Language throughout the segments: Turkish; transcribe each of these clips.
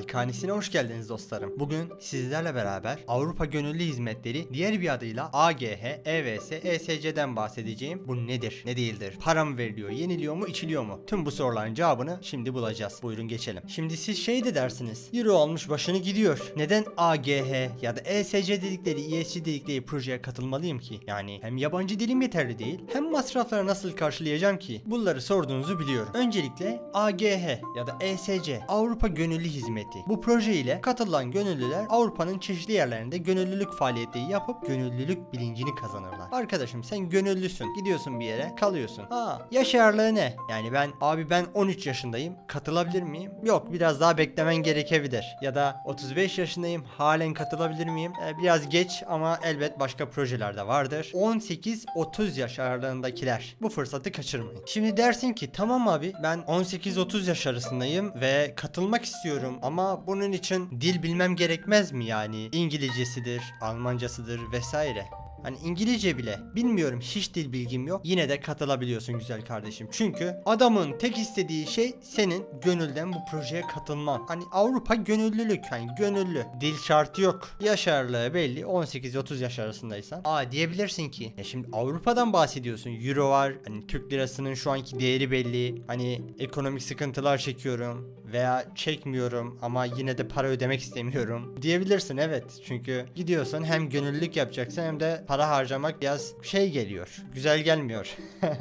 Malikanesine hoş geldiniz dostlarım. Bugün sizlerle beraber Avrupa Gönüllü Hizmetleri diğer bir adıyla AGH, EVS, ESC'den bahsedeceğim. Bu nedir, ne değildir? Para mı veriliyor, yeniliyor mu, içiliyor mu? Tüm bu soruların cevabını şimdi bulacağız. Buyurun geçelim. Şimdi siz şey de dersiniz. Euro almış başını gidiyor. Neden AGH ya da ESC dedikleri, ESC dedikleri projeye katılmalıyım ki? Yani hem yabancı dilim yeterli değil, hem masrafları nasıl karşılayacağım ki? Bunları sorduğunuzu biliyorum. Öncelikle AGH ya da ESC Avrupa Gönüllü Hizmeti. Bu proje ile katılan gönüllüler Avrupa'nın çeşitli yerlerinde gönüllülük faaliyetleri yapıp gönüllülük bilincini kazanırlar. Arkadaşım sen gönüllüsün. Gidiyorsun bir yere kalıyorsun. Ha yaş ayarlığı ne? Yani ben abi ben 13 yaşındayım. Katılabilir miyim? Yok biraz daha beklemen gerekebilir. Ya da 35 yaşındayım. Halen katılabilir miyim? Ee, biraz geç ama elbet başka projeler de vardır. 18-30 yaş aralığındakiler bu fırsatı kaçırmayın. Şimdi dersin ki tamam abi ben 18-30 yaş arasındayım ve katılmak istiyorum ama bunun için dil bilmem gerekmez mi yani? İngilizcesidir, Almancasıdır vesaire. Hani İngilizce bile bilmiyorum hiç dil bilgim yok. Yine de katılabiliyorsun güzel kardeşim. Çünkü adamın tek istediği şey senin gönülden bu projeye katılman. Hani Avrupa gönüllülük hani gönüllü. Dil şartı yok. Yaş aralığı belli 18-30 yaş arasındaysan. Aa diyebilirsin ki ya şimdi Avrupa'dan bahsediyorsun. Euro var. Hani Türk lirasının şu anki değeri belli. Hani ekonomik sıkıntılar çekiyorum veya çekmiyorum ama yine de para ödemek istemiyorum diyebilirsin evet. Çünkü gidiyorsun hem gönüllülük yapacaksın hem de para harcamak biraz şey geliyor. Güzel gelmiyor.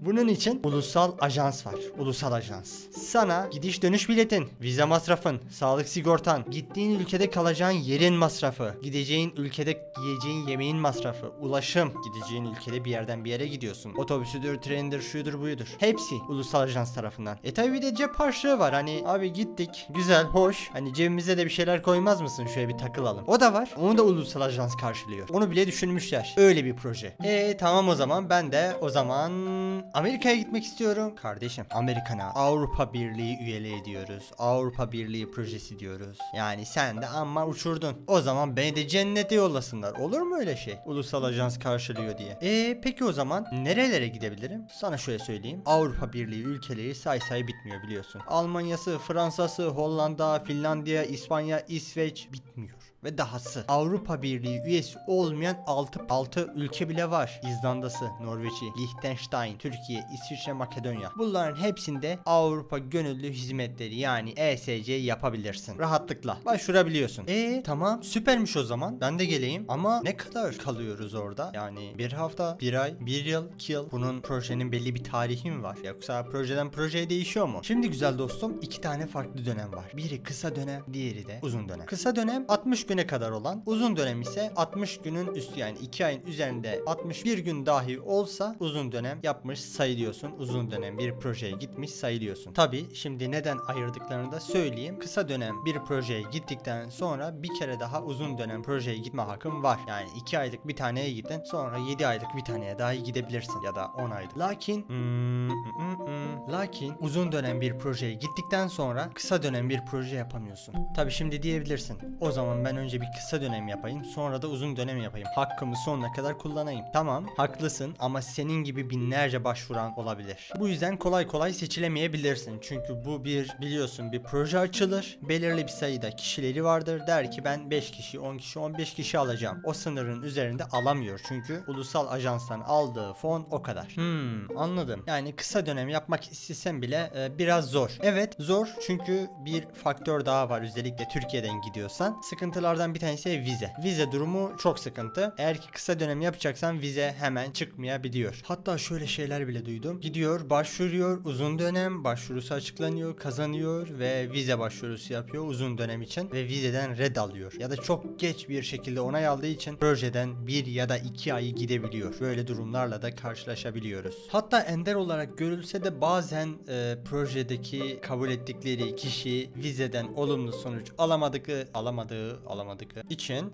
Bunun için ulusal ajans var. Ulusal ajans. Sana gidiş dönüş biletin, vize masrafın, sağlık sigortan, gittiğin ülkede kalacağın yerin masrafı, gideceğin ülkede yiyeceğin yemeğin masrafı, ulaşım, gideceğin ülkede bir yerden bir yere gidiyorsun. Otobüsüdür, trenidir, şudur buydur. Hepsi ulusal ajans tarafından. E tabi bir de cep harçlığı var. Hani abi gittik, güzel, hoş. Hani cebimize de bir şeyler koymaz mısın? Şöyle bir takılalım. O da var. Onu da ulusal ajans karşılıyor. Onu bile düşünmüşler. Öyle bir proje. E tamam o zaman ben de o zaman Amerika'ya gitmek istiyorum. Kardeşim Amerika'na Avrupa Birliği üyeliği diyoruz. Avrupa Birliği projesi diyoruz. Yani sen de amma uçurdun. O zaman beni de cennete yollasınlar. Olur mu öyle şey? Ulusal ajans karşılıyor diye. E peki o zaman nerelere gidebilirim? Sana şöyle söyleyeyim. Avrupa Birliği ülkeleri say say bitmiyor biliyorsun. Almanya'sı, Fransa'sı, Hollanda, Finlandiya, İspanya, İsveç bitmiyor ve dahası. Avrupa Birliği üyesi olmayan 6 6 ülke bile var. İzlanda'sı, Norveç'i, Liechtenstein, Türkiye, İsviçre, Makedonya. Bunların hepsinde Avrupa Gönüllü Hizmetleri yani ESC yapabilirsin. Rahatlıkla başvurabiliyorsun. E tamam süpermiş o zaman. Ben de geleyim ama ne kadar kalıyoruz orada? Yani bir hafta, bir ay, bir yıl, iki yıl. Bunun projenin belli bir tarihi mi var? Yoksa projeden projeye değişiyor mu? Şimdi güzel dostum iki tane farklı dönem var. Biri kısa dönem, diğeri de uzun dönem. Kısa dönem 60 güne kadar olan, uzun dönem ise 60 günün üstü yani 2 ayın üzerinde 61 gün dahi olsa uzun dönem yapmış sayılıyorsun. Uzun dönem bir projeye gitmiş sayılıyorsun. Tabi şimdi neden ayırdıklarını da söyleyeyim. Kısa dönem bir projeye gittikten sonra bir kere daha uzun dönem projeye gitme hakkın var. Yani 2 aylık bir taneye gittin sonra 7 aylık bir taneye dahi gidebilirsin ya da 10 aylık. Lakin hmm, hmm, hmm, lakin uzun dönem bir projeye gittikten sonra kısa dönem bir proje yapamıyorsun. Tabi şimdi diyebilirsin. O zaman ben önce bir kısa dönem yapayım sonra da uzun dönem yapayım. Hakkımı sonuna kadar kullanayım. Tamam haklısın ama senin gibi binlerce başvuran olabilir. Bu yüzden kolay kolay seçilemeyebilirsin. Çünkü bu bir biliyorsun bir proje açılır. Belirli bir sayıda kişileri vardır. Der ki ben 5 kişi, 10 kişi, 15 kişi alacağım. O sınırın üzerinde alamıyor. Çünkü ulusal ajanstan aldığı fon o kadar. Hmm anladım. Yani kısa dönem yapmak istesem bile e, biraz zor. Evet zor çünkü bir faktör daha var özellikle Türkiye'den gidiyorsan. Sıkıntılardan bir tanesi vize. Vize durumu çok sıkıntı. Eğer ki kısa dönem yapacaksan vize hemen çıkmayabiliyor. Hatta şöyle şeyler bile duydum. Gidiyor, başvuruyor, uzun dönem başvurusu açıklanıyor, kazanıyor ve vize başvurusu yapıyor uzun dönem için ve vizeden red alıyor. Ya da çok geç bir şekilde onay aldığı için projeden bir ya da iki ayı gidebiliyor. Böyle durumlarla da karşılaşabiliyoruz. Hatta ender olarak görülse de bazen e, projedeki kabul ettikleri kişi vizeden olumlu sonuç alamadığı, alamadığı, alamadığı alamadıkları için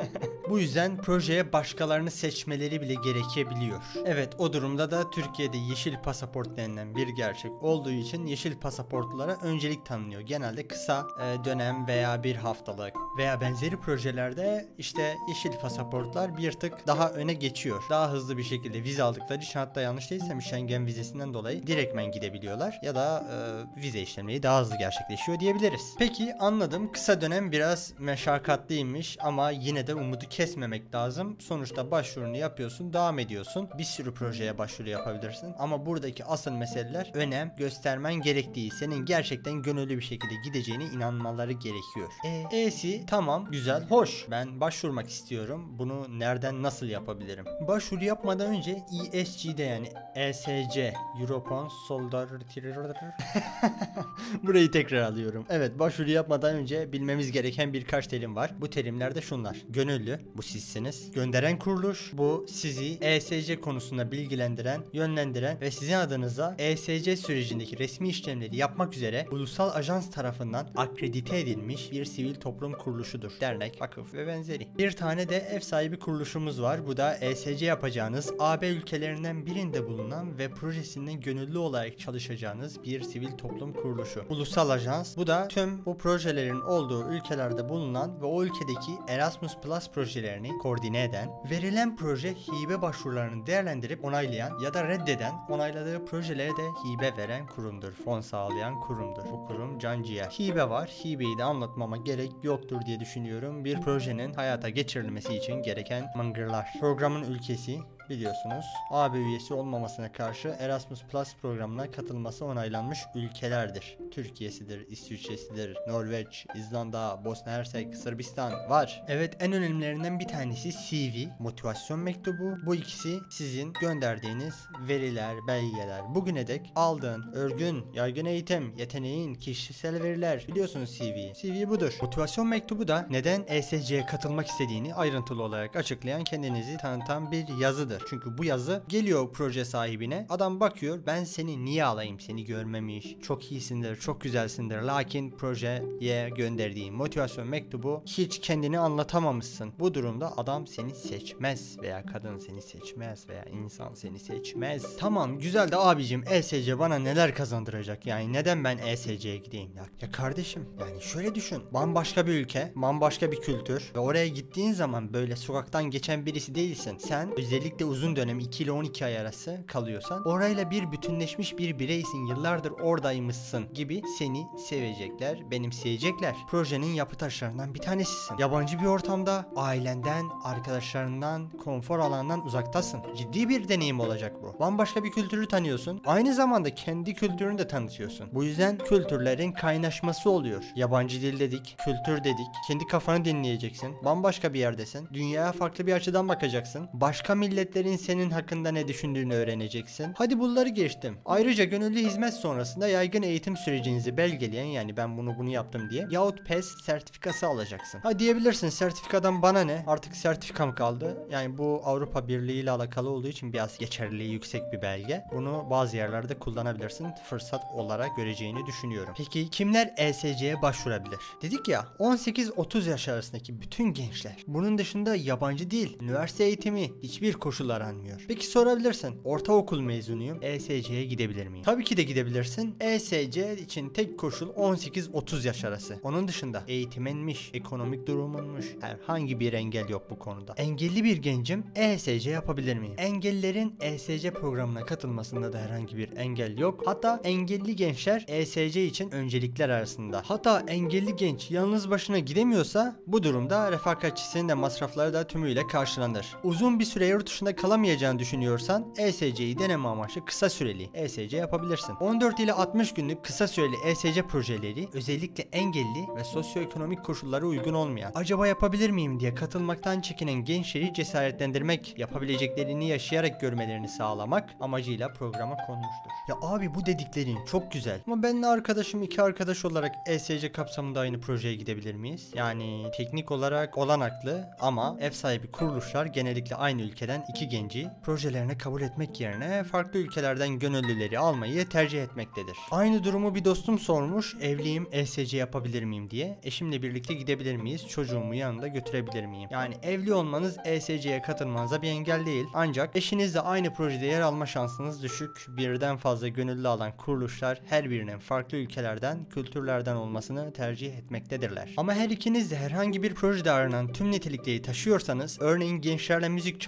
bu yüzden projeye başkalarını seçmeleri bile gerekebiliyor. Evet o durumda da Türkiye'de yeşil pasaport denilen bir gerçek olduğu için yeşil pasaportlara öncelik tanınıyor. Genelde kısa e, dönem veya bir haftalık veya benzeri projelerde işte yeşil pasaportlar bir tık daha öne geçiyor. Daha hızlı bir şekilde vize aldıkları için hatta yanlış değilsem Schengen vizesinden dolayı direktmen gidebiliyorlar ya da e, vize işlemleri daha hızlı gerçekleşiyor diyebiliriz. Peki anladım kısa dönem biraz meşakkatliymiş ama yine de umudu kesmemek lazım. Sonuçta başvurunu yapıyorsun, devam ediyorsun. Bir sürü projeye başvuru yapabilirsin ama buradaki asıl meseleler önem göstermen gerektiği, senin gerçekten gönüllü bir şekilde gideceğine inanmaları gerekiyor. E, E'si tamam, güzel, hoş. Ben başvurmak istiyorum. Bunu nereden nasıl yapabilirim? Başvuru yapmadan önce ESG'de yani ESC European Solidarity Burayı tekrar alıyorum. Evet başvuru yapmadan önce bilmemiz gereken birkaç terim var. Bu terimler de şunlar. Gönüllü, bu sizsiniz. Gönderen kuruluş, bu sizi ESC konusunda bilgilendiren, yönlendiren ve sizin adınıza ESC sürecindeki resmi işlemleri yapmak üzere ulusal ajans tarafından akredite edilmiş bir sivil toplum kuruluşudur. Dernek, vakıf ve benzeri. Bir tane de ev sahibi kuruluşumuz var. Bu da ESC yapacağınız AB ülkelerinden birinde bulunan ve projesinden gönüllü olarak çalışacağınız bir sivil toplum kuruluşu. Ulusal ajans bu da tüm bu projelerin olduğu ülkelerde bulunan ve o ülkedeki Erasmus Plus projelerini koordine eden, verilen proje hibe başvurularını değerlendirip onaylayan ya da reddeden, onayladığı projelere de hibe veren kurumdur. Fon sağlayan kurumdur. Bu kurum canciğer. Hibe var. Hibeyi de anlatmama gerek yoktur diye düşünüyorum. Bir projenin hayata geçirilmesi için gereken mıngırlar. Programın ülkesi biliyorsunuz AB üyesi olmamasına karşı Erasmus Plus programına katılması onaylanmış ülkelerdir. Türkiye'sidir, İsviçre'sidir, Norveç, İzlanda, Bosna Hersek, Sırbistan var. Evet en önemlilerinden bir tanesi CV, motivasyon mektubu. Bu ikisi sizin gönderdiğiniz veriler, belgeler. Bugüne dek aldığın örgün, yaygın eğitim, yeteneğin, kişisel veriler. Biliyorsunuz CV. CV budur. Motivasyon mektubu da neden ESC'ye katılmak istediğini ayrıntılı olarak açıklayan kendinizi tanıtan bir yazıdır. Çünkü bu yazı geliyor proje sahibine. Adam bakıyor ben seni niye alayım seni görmemiş. Çok iyisindir, çok güzelsindir. Lakin projeye gönderdiğin motivasyon mektubu hiç kendini anlatamamışsın. Bu durumda adam seni seçmez veya kadın seni seçmez veya insan seni seçmez. Tamam güzel de abicim ESC bana neler kazandıracak? Yani neden ben ESC'ye gideyim ya? Ya kardeşim yani şöyle düşün. Bambaşka bir ülke, bambaşka bir kültür ve oraya gittiğin zaman böyle sokaktan geçen birisi değilsin. Sen özellikle uzun dönem 2 ile 12 ay arası kalıyorsan orayla bir bütünleşmiş bir bireysin. Yıllardır oradaymışsın gibi seni sevecekler, benimseyecekler. Projenin yapı taşlarından bir tanesisin. Yabancı bir ortamda ailenden, arkadaşlarından, konfor alanından uzaktasın. Ciddi bir deneyim olacak bu. Bambaşka bir kültürü tanıyorsun. Aynı zamanda kendi kültürünü de tanıtıyorsun. Bu yüzden kültürlerin kaynaşması oluyor. Yabancı dil dedik, kültür dedik. Kendi kafanı dinleyeceksin. Bambaşka bir yerdesin. Dünyaya farklı bir açıdan bakacaksın. Başka milletlerin senin hakkında ne düşündüğünü öğreneceksin. Hadi bunları geçtim. Ayrıca gönüllü hizmet sonrasında yaygın eğitim sürecinizi belgeleyen yani ben bunu bunu yaptım diye yahut PES sertifikası alacaksın. Ha diyebilirsin sertifikadan bana ne? Artık sertifikam kaldı. Yani bu Avrupa Birliği ile alakalı olduğu için biraz geçerliliği yüksek bir belge. Bunu bazı yerlerde kullanabilirsin. Fırsat olarak göreceğini düşünüyorum. Peki kimler ESC'ye başvurabilir? Dedik ya 18-30 yaş arasındaki bütün gençler. Bunun dışında yabancı dil, üniversite eğitimi hiçbir koşul aranmıyor. Peki sorabilirsin. Ortaokul mezunuyum. ESC'ye gidebilir miyim? Tabii ki de gidebilirsin. ESC için tek koşul 18-30 yaş arası. Onun dışında eğitiminmiş, ekonomik durumunmuş, herhangi bir engel yok bu konuda. Engelli bir gencim ESC yapabilir miyim? Engellilerin ESC programına katılmasında da herhangi bir engel yok. Hatta engelli gençler ESC için öncelikler arasında. Hatta engelli genç yalnız başına gidemiyorsa bu durumda refakatçisinin de masrafları da tümüyle karşılanır. Uzun bir süre yurt dışında kalamayacağını düşünüyorsan ESC'yi deneme amaçlı kısa süreli ESC yapabilirsin. 14 ile 60 günlük kısa süreli ESC projeleri özellikle engelli ve sosyoekonomik koşullara uygun olmayan acaba yapabilir miyim diye katılmaktan çekinen gençleri cesaretlendirmek, yapabileceklerini yaşayarak görmelerini sağlamak amacıyla programa konmuştur. Ya abi bu dediklerin çok güzel ama benle arkadaşım iki arkadaş olarak ESC kapsamında aynı projeye gidebilir miyiz? Yani teknik olarak olanaklı ama ev sahibi kuruluşlar genellikle aynı ülkeden iki iki genci projelerine kabul etmek yerine farklı ülkelerden gönüllüleri almayı tercih etmektedir. Aynı durumu bir dostum sormuş. Evliyim, ESC yapabilir miyim diye. Eşimle birlikte gidebilir miyiz? Çocuğumu yanında götürebilir miyim? Yani evli olmanız ESC'ye katılmanıza bir engel değil. Ancak eşinizle aynı projede yer alma şansınız düşük. Birden fazla gönüllü alan kuruluşlar her birinin farklı ülkelerden, kültürlerden olmasını tercih etmektedirler. Ama her ikiniz de herhangi bir projede aranan tüm nitelikleri taşıyorsanız, örneğin gençlerle müzik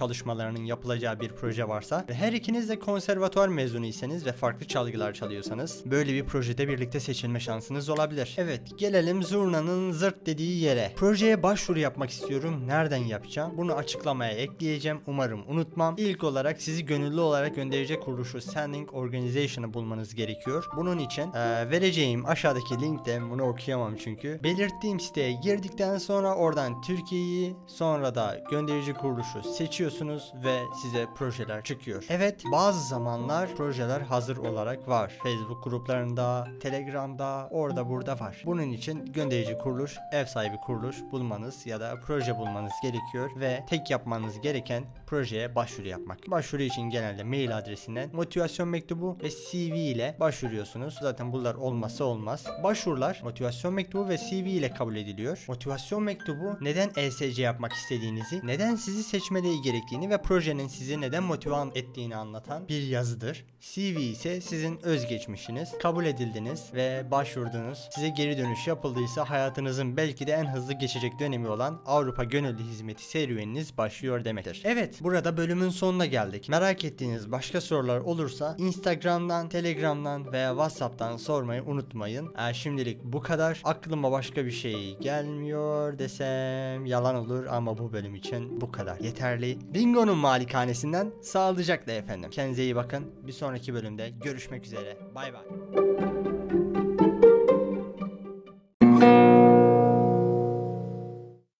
çalışmalarının yapılacağı bir proje varsa ve her ikiniz de konservatuar mezunuysanız ve farklı çalgılar çalıyorsanız, böyle bir projede birlikte seçilme şansınız olabilir. Evet, gelelim zurnanın zırt dediği yere. Projeye başvuru yapmak istiyorum. Nereden yapacağım? Bunu açıklamaya ekleyeceğim. Umarım unutmam. İlk olarak sizi gönüllü olarak gönderecek kuruluşu Sending Organization'ı bulmanız gerekiyor. Bunun için eee, vereceğim aşağıdaki linkten bunu okuyamam çünkü. Belirttiğim siteye girdikten sonra oradan Türkiye'yi sonra da gönderici kuruluşu seçiyorsunuz ve size projeler çıkıyor. Evet bazı zamanlar projeler hazır olarak var. Facebook gruplarında, Telegram'da, orada burada var. Bunun için gönderici kuruluş, ev sahibi kuruluş bulmanız ya da proje bulmanız gerekiyor ve tek yapmanız gereken projeye başvuru yapmak. Başvuru için genelde mail adresinden motivasyon mektubu ve CV ile başvuruyorsunuz. Zaten bunlar olmazsa olmaz. Başvurular motivasyon mektubu ve CV ile kabul ediliyor. Motivasyon mektubu neden ESC yapmak istediğinizi, neden sizi seçmeleri gerektiğini ve projenin sizi neden motive ettiğini anlatan bir yazıdır. CV ise sizin özgeçmişiniz. Kabul edildiniz ve başvurdunuz. Size geri dönüş yapıldıysa hayatınızın belki de en hızlı geçecek dönemi olan Avrupa Gönüllü Hizmeti serüveniniz başlıyor demektir. Evet, burada bölümün sonuna geldik. Merak ettiğiniz başka sorular olursa Instagram'dan, Telegram'dan veya WhatsApp'tan sormayı unutmayın. Ee, şimdilik bu kadar. Aklıma başka bir şey gelmiyor desem yalan olur ama bu bölüm için bu kadar yeterli. Bingo'nun malikanesinden sağlıcakla efendim. Kendinize iyi bakın. Bir sonraki bölümde görüşmek üzere. Bay bay.